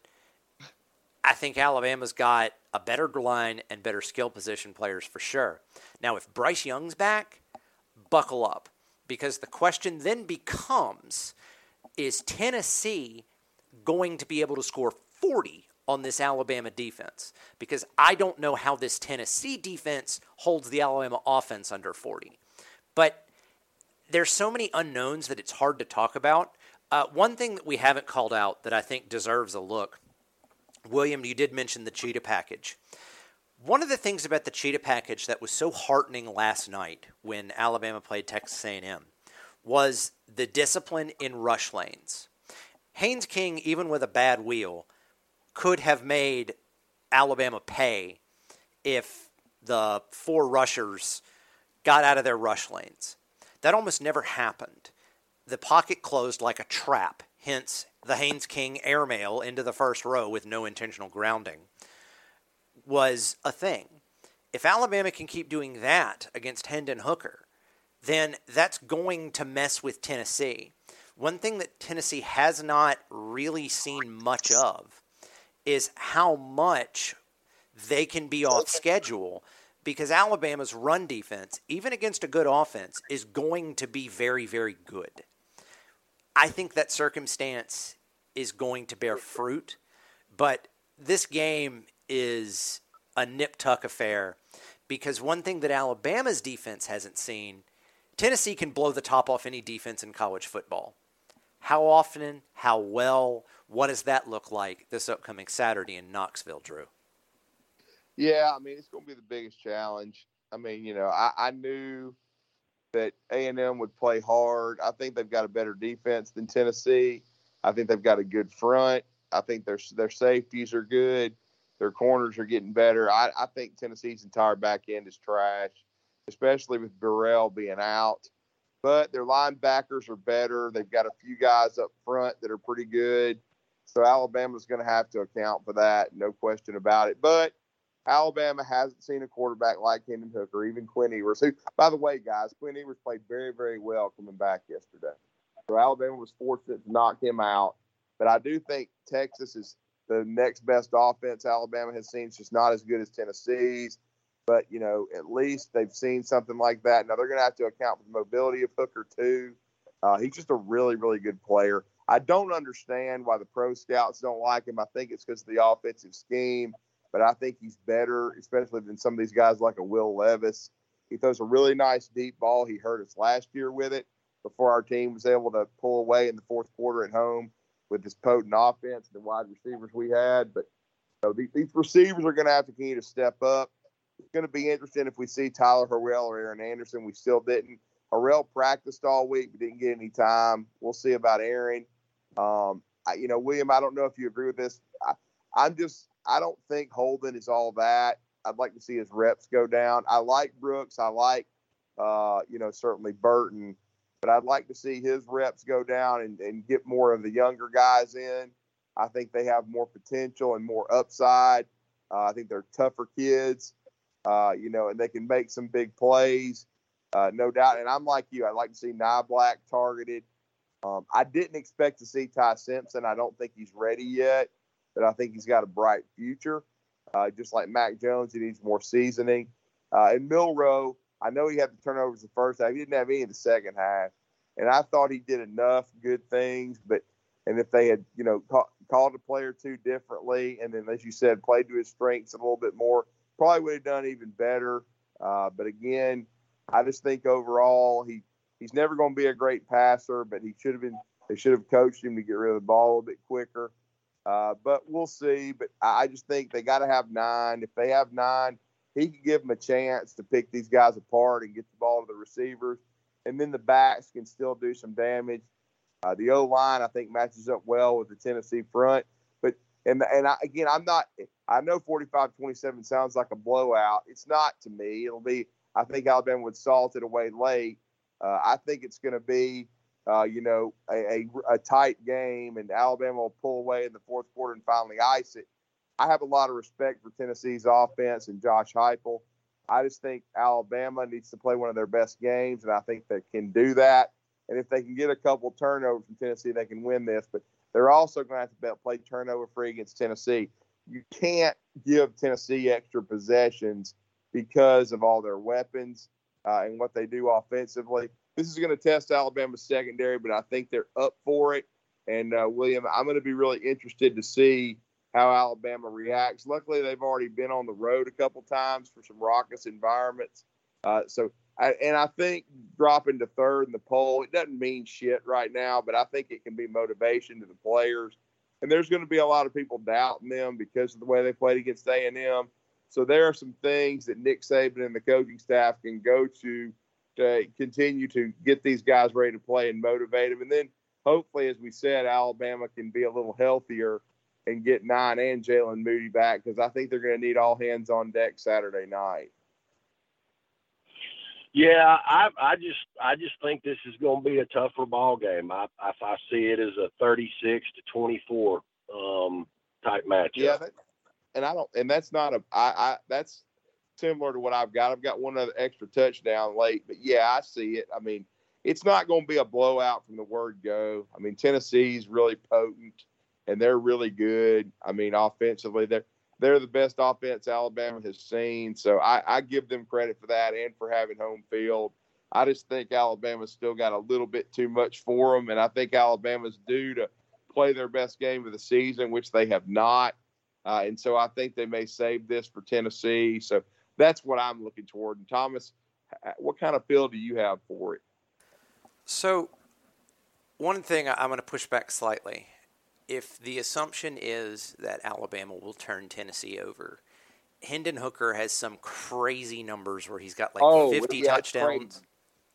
I think Alabama's got a better line and better skill position players for sure. Now, if Bryce Young's back, buckle up because the question then becomes is Tennessee going to be able to score 40 on this Alabama defense? Because I don't know how this Tennessee defense holds the Alabama offense under 40. But there's so many unknowns that it's hard to talk about. Uh, one thing that we haven't called out that I think deserves a look, William, you did mention the cheetah package. One of the things about the cheetah package that was so heartening last night when Alabama played Texas A&M was the discipline in rush lanes. Haynes King, even with a bad wheel, could have made Alabama pay if the four rushers got out of their rush lanes. That almost never happened. The pocket closed like a trap, hence the Haynes King airmail into the first row with no intentional grounding was a thing. If Alabama can keep doing that against Hendon Hooker, then that's going to mess with Tennessee. One thing that Tennessee has not really seen much of is how much they can be off schedule because Alabama's run defense, even against a good offense, is going to be very, very good. I think that circumstance is going to bear fruit, but this game is a nip tuck affair because one thing that Alabama's defense hasn't seen Tennessee can blow the top off any defense in college football. How often, how well, what does that look like this upcoming Saturday in Knoxville, Drew? Yeah, I mean it's going to be the biggest challenge. I mean, you know, I, I knew that A and M would play hard. I think they've got a better defense than Tennessee. I think they've got a good front. I think their their safeties are good. Their corners are getting better. I, I think Tennessee's entire back end is trash especially with Burrell being out. But their linebackers are better. They've got a few guys up front that are pretty good. So Alabama's going to have to account for that, no question about it. But Alabama hasn't seen a quarterback like Hendon Hooker, even Quinn Ewers, who, by the way, guys, Quinn Ewers played very, very well coming back yesterday. So Alabama was fortunate to knock him out. But I do think Texas is the next best offense Alabama has seen. It's just not as good as Tennessee's but you know at least they've seen something like that. Now they're going to have to account for the mobility of Hooker too. Uh, he's just a really really good player. I don't understand why the pro scouts don't like him. I think it's because of the offensive scheme, but I think he's better, especially than some of these guys like a Will Levis. He throws a really nice deep ball. He hurt us last year with it before our team was able to pull away in the fourth quarter at home with this potent offense and the wide receivers we had. But so these, these receivers are going to have to continue to step up it's going to be interesting if we see Tyler Harrell or Aaron Anderson. We still didn't. Harrell practiced all week, but didn't get any time. We'll see about Aaron. Um, I, you know, William, I don't know if you agree with this. I, I'm just, I don't think Holden is all that. I'd like to see his reps go down. I like Brooks. I like, uh, you know, certainly Burton, but I'd like to see his reps go down and, and get more of the younger guys in. I think they have more potential and more upside. Uh, I think they're tougher kids uh, you know, and they can make some big plays, uh, no doubt. And I'm like you, I'd like to see Nye Black targeted. Um, I didn't expect to see Ty Simpson. I don't think he's ready yet, but I think he's got a bright future. Uh, just like Mac Jones, he needs more seasoning. Uh, and Milroe, I know he had the turnovers the first half. He didn't have any in the second half, and I thought he did enough good things. But and if they had, you know, ca- called a player two differently, and then as you said, played to his strengths a little bit more, probably would have done even better. Uh, but again, I just think overall he he's never going to be a great passer, but he should have been. They should have coached him to get rid of the ball a bit quicker. Uh, but we'll see. But I just think they got to have nine. If they have nine, he can give them a chance to pick these guys apart and get the ball to the receivers. And then the backs can still do some damage. Uh, the O line, I think, matches up well with the Tennessee front. But and and I, again, I'm not. I know 45-27 sounds like a blowout. It's not to me. It'll be. I think Alabama would salt it away late. Uh, I think it's going to be, uh, you know, a, a, a, tight game, and Alabama will pull away in the fourth quarter and finally ice it. I have a lot of respect for Tennessee's offense and Josh Heupel. I just think Alabama needs to play one of their best games, and I think they can do that. And if they can get a couple turnovers from Tennessee, they can win this. But they're also going to have to play turnover free against Tennessee. You can't give Tennessee extra possessions because of all their weapons uh, and what they do offensively. This is going to test Alabama's secondary, but I think they're up for it. And uh, William, I'm going to be really interested to see how Alabama reacts. Luckily, they've already been on the road a couple times for some raucous environments. Uh, so, I, and I think dropping to third in the poll, it doesn't mean shit right now, but I think it can be motivation to the players. And there's going to be a lot of people doubting them because of the way they played against A&M. So there are some things that Nick Saban and the coaching staff can go to to continue to get these guys ready to play and motivate them. And then hopefully, as we said, Alabama can be a little healthier and get nine and Jaylen Moody back because I think they're going to need all hands on deck Saturday night. Yeah, I I just I just think this is going to be a tougher ball game. I I, I see it as a 36 to 24 um, type matchup. Yeah, and I don't, and that's not a, I, I, that's similar to what I've got. I've got one other extra touchdown late, but yeah, I see it. I mean, it's not going to be a blowout from the word go. I mean, Tennessee's really potent and they're really good. I mean, offensively, they're they're the best offense Alabama has seen. So I, I give them credit for that and for having home field. I just think Alabama's still got a little bit too much for them, and I think Alabama's due to play their best game of the season, which they have not. Uh, and so I think they may save this for Tennessee. So that's what I'm looking toward. And Thomas, what kind of feel do you have for it? So, one thing I'm going to push back slightly. If the assumption is that Alabama will turn Tennessee over, Hendon Hooker has some crazy numbers where he's got like oh, 50 yeah, touchdowns.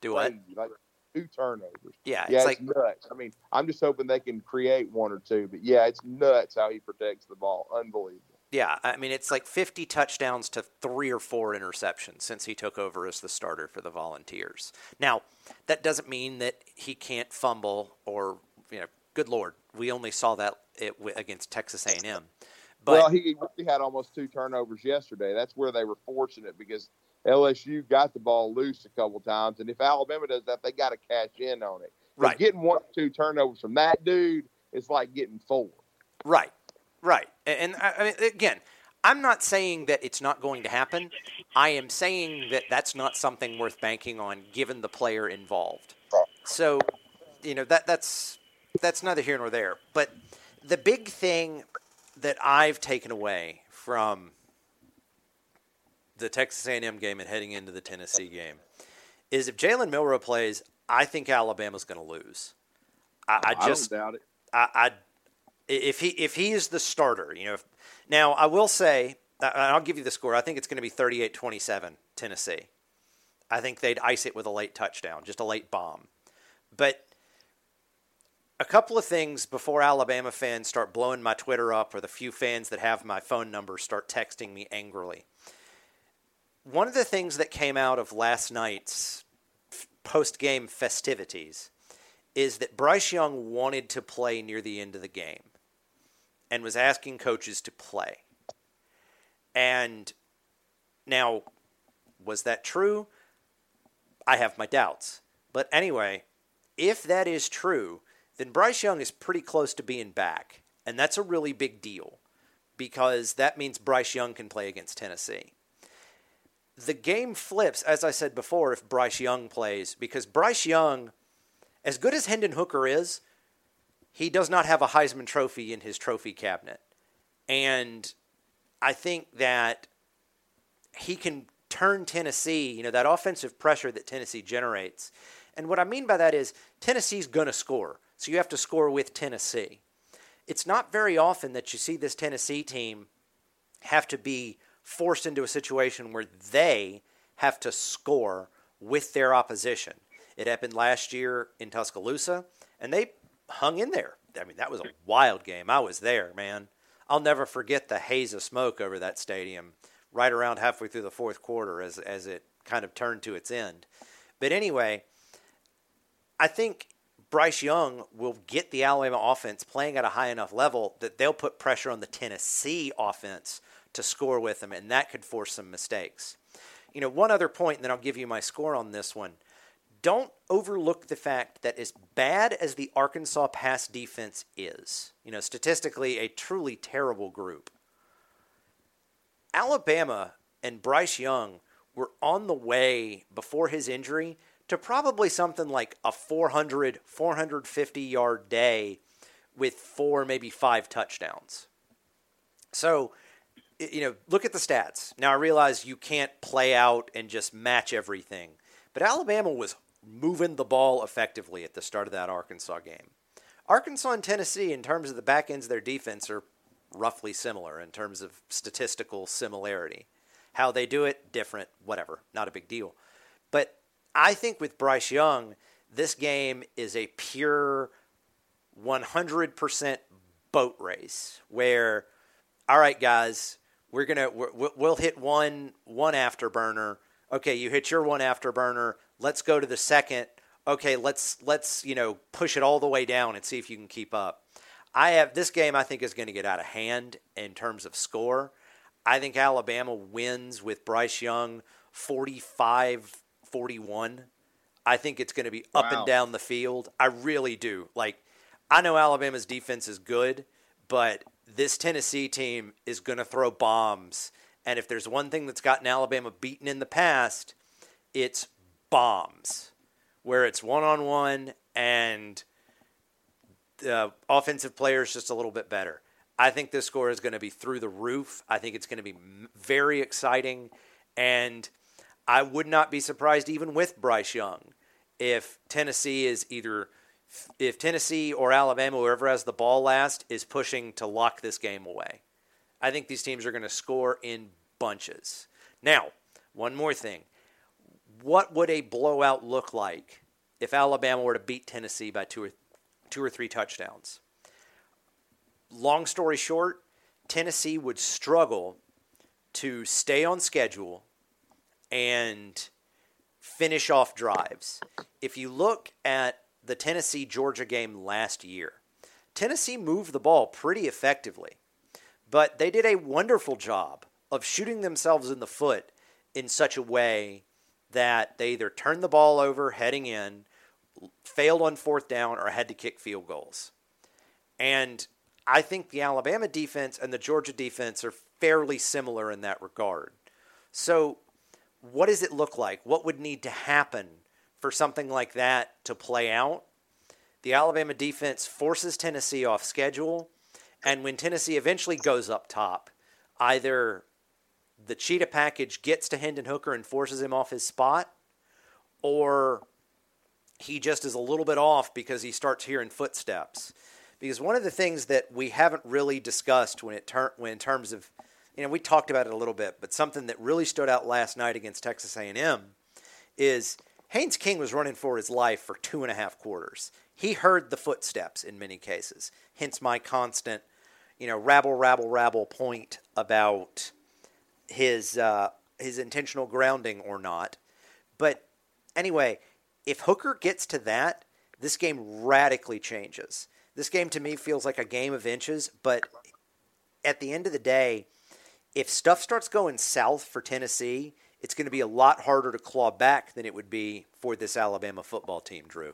Do what? Like two turnovers. Yeah, yeah, it's, it's like nuts. I mean, I'm just hoping they can create one or two, but yeah, it's nuts how he protects the ball. Unbelievable. Yeah, I mean, it's like 50 touchdowns to three or four interceptions since he took over as the starter for the Volunteers. Now, that doesn't mean that he can't fumble or, you know, good lord, we only saw that it, against Texas A&M. But, well, he had almost two turnovers yesterday. That's where they were fortunate because LSU got the ball loose a couple times, and if Alabama does that, they got to cash in on it. Right. Getting one or two turnovers from that dude is like getting four. Right. Right. And, and I mean, again, I'm not saying that it's not going to happen. I am saying that that's not something worth banking on given the player involved. So, you know, that that's that's neither here nor there. But the big thing that I've taken away from the Texas A&M game and heading into the Tennessee game is if Jalen Milroe plays, I think Alabama's going to lose. I, I just I doubt it. I, I, if he if he is the starter, you know. If, now I will say, I'll give you the score. I think it's going to be 38-27 Tennessee. I think they'd ice it with a late touchdown, just a late bomb. But a couple of things before Alabama fans start blowing my Twitter up, or the few fans that have my phone number start texting me angrily one of the things that came out of last night's post game festivities is that Bryce Young wanted to play near the end of the game and was asking coaches to play. And now, was that true? I have my doubts. But anyway, if that is true, then Bryce Young is pretty close to being back. And that's a really big deal because that means Bryce Young can play against Tennessee the game flips, as I said before, if Bryce Young plays, because Bryce Young, as good as Hendon Hooker is, he does not have a Heisman Trophy in his trophy cabinet. And I think that he can turn Tennessee, you know, that offensive pressure that Tennessee generates. And what I mean by that is Tennessee's going to score. So you have to score with Tennessee. It's not very often that you see this Tennessee team have to be forced into a situation where they have to score with their opposition. It happened last year in Tuscaloosa, and they hung in there. I mean, that was a wild game. I was there, man. I'll never forget the haze of smoke over that stadium right around halfway through the fourth quarter as, as it kind of turned to its end. But anyway, I think Bryce Young will get the Alabama offense playing at a high enough level that they'll put pressure on the Tennessee offense to score with them, and that could force some mistakes. You know, one other point, and then I'll give you my score on this one. Don't overlook the fact that as bad as the Arkansas pass defense is, you know, statistically a truly terrible group, Alabama and Bryce Young were on the way before his injury to probably something like a 400, 450 yard day with four, maybe five touchdowns. So, you know, look at the stats. Now, I realize you can't play out and just match everything, but Alabama was moving the ball effectively at the start of that Arkansas game. Arkansas and Tennessee, in terms of the back ends of their defense, are roughly similar in terms of statistical similarity. How they do it, different, whatever, not a big deal. But I think with Bryce Young, this game is a pure 100% boat race where, all right, guys, we're gonna we'll hit one one afterburner. Okay, you hit your one afterburner. Let's go to the second. Okay, let's let's you know push it all the way down and see if you can keep up. I have this game. I think is going to get out of hand in terms of score. I think Alabama wins with Bryce Young 45 41. I think it's going to be up wow. and down the field. I really do. Like, I know Alabama's defense is good, but this Tennessee team is going to throw bombs. And if there's one thing that's gotten Alabama beaten in the past, it's bombs, where it's one on one and the offensive players just a little bit better. I think this score is going to be through the roof. I think it's going to be very exciting. And I would not be surprised, even with Bryce Young, if Tennessee is either, if Tennessee or Alabama, whoever has the ball last, is pushing to lock this game away. I think these teams are going to score in bunches. Now, one more thing. What would a blowout look like if Alabama were to beat Tennessee by two or, two or three touchdowns? long story short, Tennessee would struggle to stay on schedule and finish off drives. If you look at the Tennessee Georgia game last year, Tennessee moved the ball pretty effectively, but they did a wonderful job of shooting themselves in the foot in such a way that they either turned the ball over heading in, failed on fourth down, or had to kick field goals. And I think the Alabama defense and the Georgia defense are fairly similar in that regard. So, what does it look like? What would need to happen for something like that to play out? The Alabama defense forces Tennessee off schedule, and when Tennessee eventually goes up top, either the cheetah package gets to Hendon Hooker and forces him off his spot, or he just is a little bit off because he starts hearing footsteps because one of the things that we haven't really discussed when it ter- when in terms of you know we talked about it a little bit, but something that really stood out last night against Texas A&M is Haynes King was running for his life for two and a half quarters. He heard the footsteps in many cases, hence my constant, you know, rabble, rabble, rabble point about his uh, his intentional grounding or not. But anyway, if Hooker gets to that, this game radically changes. This game to me feels like a game of inches, but at the end of the day, if stuff starts going south for Tennessee, it's going to be a lot harder to claw back than it would be for this Alabama football team, Drew.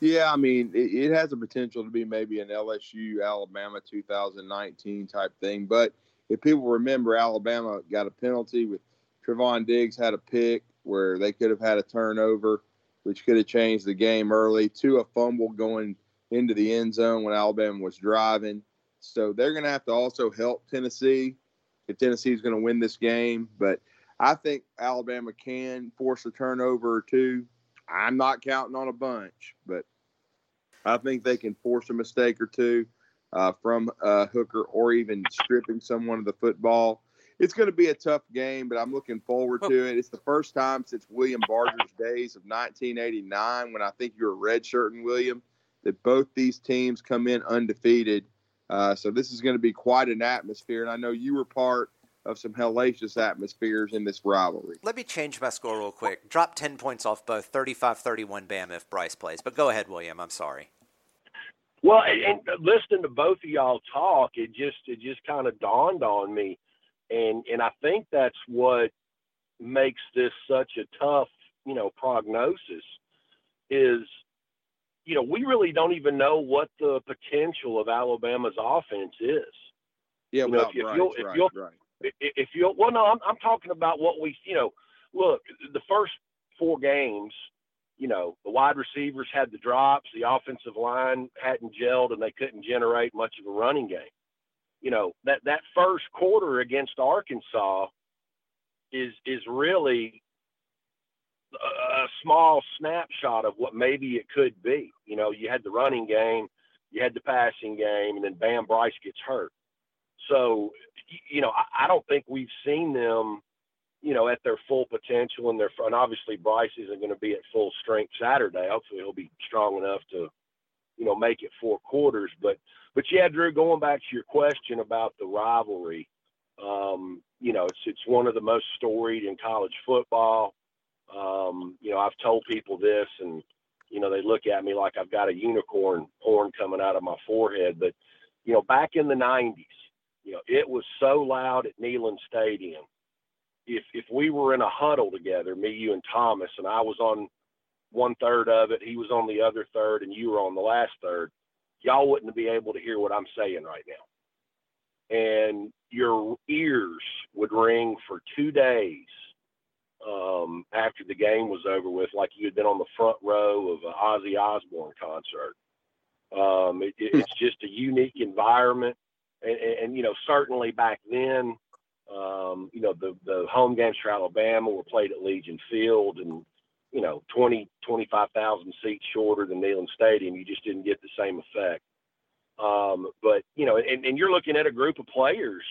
Yeah, I mean, it, it has a potential to be maybe an LSU Alabama 2019 type thing. But if people remember, Alabama got a penalty with Trevon Diggs had a pick where they could have had a turnover, which could have changed the game early, to a fumble going into the end zone when Alabama was driving. So they're going to have to also help Tennessee if Tennessee is going to win this game. But I think Alabama can force a turnover or two. I'm not counting on a bunch, but I think they can force a mistake or two. uh, from a hooker or even stripping someone of the football. It's going to be a tough game, but I'm looking forward to it. It's the first time since William Barger's days of 1989, when I think you were redshirting William, that both these teams come in undefeated. Uh, so this is going to be quite an atmosphere, and I know you were part of some hellacious atmospheres in this rivalry. Let me change my score real quick. Drop 10 points off both 35 31 Bam if Bryce plays. But go ahead, William. I'm sorry. Well, and listening to both of y'all talk, it just it just kind of dawned on me, and and I think that's what makes this such a tough, you know, prognosis is, you know, we really don't even know what the potential of Alabama's offense is. Yeah, you know, well, if, if right, you'll, if right, you'll, right if you well no I'm, I'm talking about what we you know look the first four games you know the wide receivers had the drops the offensive line hadn't gelled and they couldn't generate much of a running game. You know that that first quarter against arkansas is is really a small snapshot of what maybe it could be. You know you had the running game you had the passing game and then bam bryce gets hurt so you know, I, I don't think we've seen them, you know, at their full potential and their and obviously Bryce isn't going to be at full strength Saturday. Hopefully he'll be strong enough to, you know, make it four quarters. But but yeah, Drew, going back to your question about the rivalry, um, you know, it's it's one of the most storied in college football. Um, you know, I've told people this and you know, they look at me like I've got a unicorn horn coming out of my forehead. But, you know, back in the 90s, you know, it was so loud at Neyland Stadium. If if we were in a huddle together, me, you, and Thomas, and I was on one third of it, he was on the other third, and you were on the last third, y'all wouldn't be able to hear what I'm saying right now. And your ears would ring for two days um, after the game was over with, like you had been on the front row of an Ozzy Osbourne concert. Um, it, it's just a unique environment and, and, you know certainly back then, um, you know the the home games for Alabama were played at Legion Field, and you know 20 25,000 seats shorter than Neyland Stadium. You just didn't get the same effect. Um, but you know, and, and you're looking at a group of players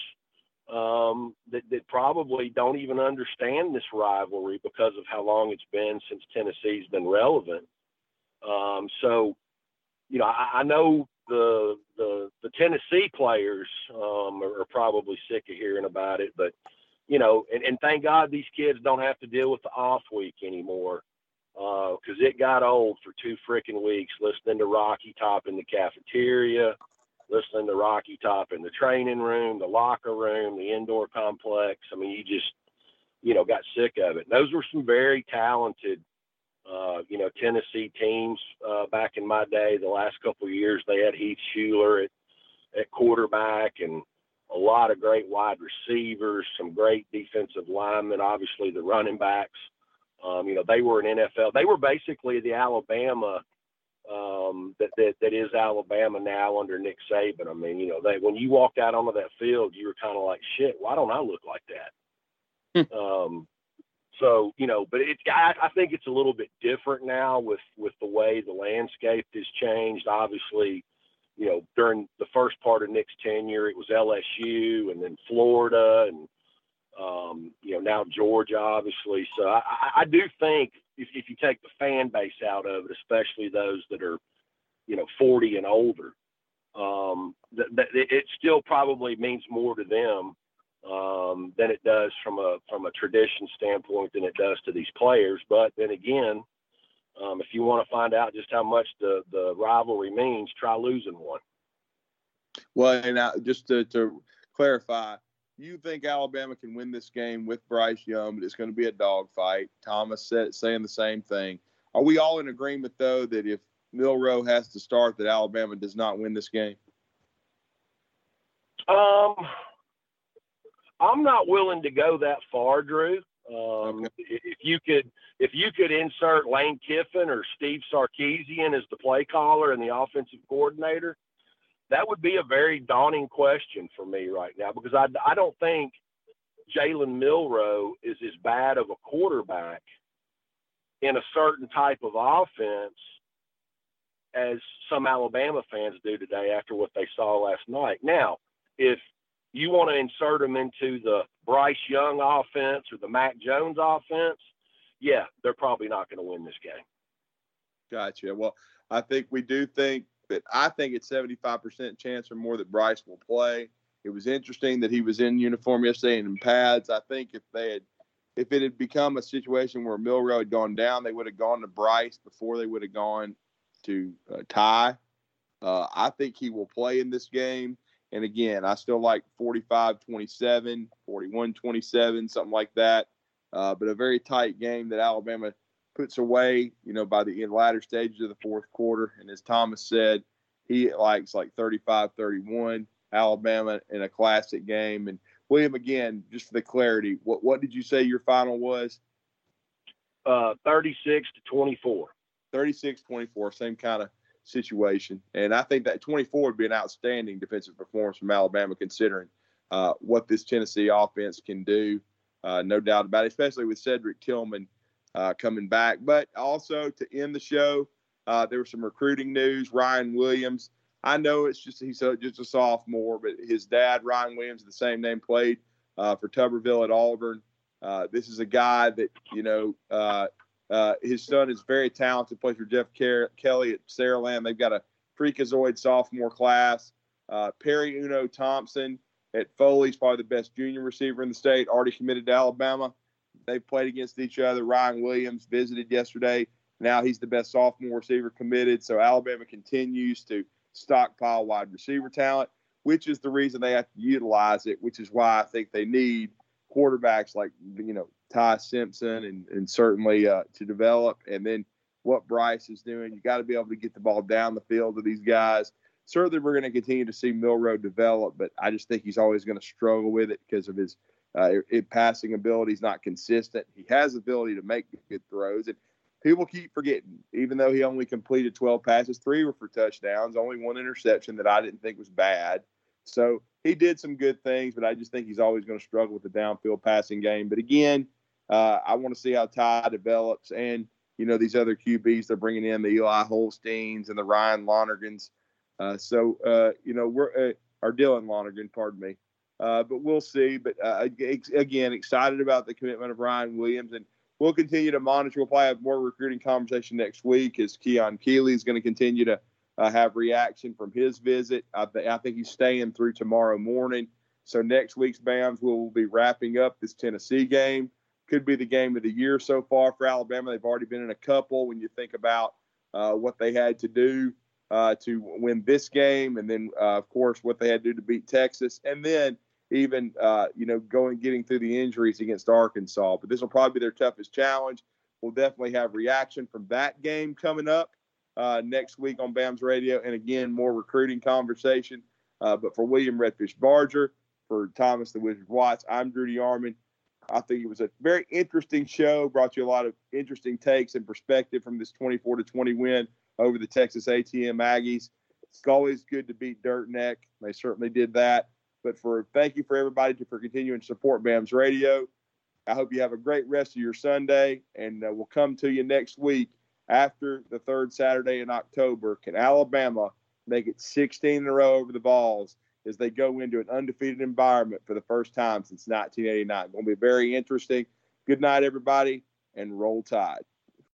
um, that, that probably don't even understand this rivalry because of how long it's been since Tennessee's been relevant. Um, so, you know, I, I know the the the Tennessee players um, are, are, probably sick of hearing about it, but you know, and, and thank God these kids don't have to deal with the off week anymore because uh, it got old for two freaking weeks listening to Rocky Top in the cafeteria, listening to Rocky Top in the training room, the locker room, the indoor complex. I mean, you just you know got sick of it. And those were some very talented uh, you know, Tennessee teams uh, back in my day, the last couple of years, they had Heath Shuler at, at quarterback and a lot of great wide receivers, some great defensive linemen, obviously the running backs. Um, you know, they were an NFL. They were basically the Alabama um, that, that that is Alabama now under Nick Saban. I mean, you know, they when you walked out onto that field, you were kind of like, shit, why don't I look like that? Hmm. um, so you know, but it I, I think it's a little bit different now with with the way the landscape has changed. Obviously, you know, during the first part of Nick's tenure, it was LSU and then Florida and um, you know now Georgia, obviously. So I, I do think if, if you take the fan base out of it, especially those that are you know 40 and older, um, that, that it still probably means more to them um, than it does from a from a tradition standpoint than it does to these players. But then again, um, if you want to find out just how much the the rivalry means, try losing one. Well, and I, just to, to clarify, you think Alabama can win this game with Bryce Young, but it's going to be a dogfight. Thomas said saying the same thing. Are we all in agreement though that if Milroe has to start, that Alabama does not win this game? Um, I'm not willing to go that far, Drew. Um, okay. If you could, if you could insert Lane Kiffin or Steve Sarkisian as the play caller and the offensive coordinator, that would be a very daunting question for me right now because I, I don't think Jalen Milroe is as bad of a quarterback in a certain type of offense as some Alabama fans do today after what they saw last night. Now, if you want to insert them into the Bryce Young offense or the Mac Jones offense, yeah, they're probably not going to win this game. Gotcha. Well, I think we do think that I think it's 75% chance or more that Bryce will play. It was interesting that he was in uniform yesterday and in pads. I think if they had, if it had become a situation where Milroe had gone down, they would have gone to Bryce before they would have gone to uh, Ty. Uh, I think he will play in this game. And again, I still like 45 27, 41 27, something like that. Uh, but a very tight game that Alabama puts away, you know, by the latter stages of the fourth quarter. And as Thomas said, he likes like 35 31, Alabama in a classic game. And William, again, just for the clarity, what, what did you say your final was? Uh, 36 to 24. 36 24, same kind of situation. And I think that 24 would be an outstanding defensive performance from Alabama, considering uh, what this Tennessee offense can do. Uh, no doubt about it, especially with Cedric Tillman uh, coming back. But also to end the show, uh, there was some recruiting news. Ryan Williams. I know it's just he's a, just a sophomore, but his dad, Ryan Williams, the same name, played uh, for Tuberville at Auburn. Uh, this is a guy that you know uh, his son is very talented, plays for Jeff Kelly at Saraland. They've got a freakazoid sophomore class. Uh, Perry Uno Thompson at Foley's probably the best junior receiver in the state, already committed to Alabama. They've played against each other. Ryan Williams visited yesterday. Now he's the best sophomore receiver committed. So Alabama continues to stockpile wide receiver talent, which is the reason they have to utilize it, which is why I think they need quarterbacks like, you know, Ty Simpson and, and certainly uh, to develop. And then what Bryce is doing, you got to be able to get the ball down the field to these guys. Certainly, we're going to continue to see Milroe develop, but I just think he's always going to struggle with it because of his uh, it, passing ability is not consistent. He has the ability to make good throws, and people keep forgetting. Even though he only completed 12 passes, three were for touchdowns, only one interception that I didn't think was bad. So he did some good things, but I just think he's always going to struggle with the downfield passing game. But again, uh, I want to see how Ty develops and, you know, these other QBs they're bringing in, the Eli Holsteins and the Ryan Lonergans. Uh, so, uh, you know, we're, uh, or Dylan Lonergan, pardon me. Uh, but we'll see. But uh, again, excited about the commitment of Ryan Williams. And we'll continue to monitor. We'll probably have more recruiting conversation next week as Keon Keeley is going to continue to uh, have reaction from his visit. I, th- I, think he's staying through tomorrow morning. So next week's BAMS will be wrapping up this Tennessee game could be the game of the year so far for Alabama. They've already been in a couple when you think about uh, what they had to do uh, to win this game, and then uh, of course what they had to do to beat Texas, and then even uh, you know going getting through the injuries against Arkansas. But this will probably be their toughest challenge. We'll definitely have reaction from that game coming up uh, next week on BAMS Radio, and again more recruiting conversation. Uh, but for William Redfish Barger, for Thomas the Wizard Watts, I'm Drew DeArmond. I think it was a very interesting show. Brought you a lot of interesting takes and perspective from this 24 to 20 win over the Texas A&M Aggies. It's always good to beat Dirt Neck. They certainly did that. But for thank you for everybody to, for continuing to support BAMS Radio. I hope you have a great rest of your Sunday, and uh, we'll come to you next week after the third Saturday in October. Can Alabama make it 16 in a row over the Vols as they go into an undefeated environment for the first time since 1989. Going to be very interesting. Good night, everybody, and roll tide.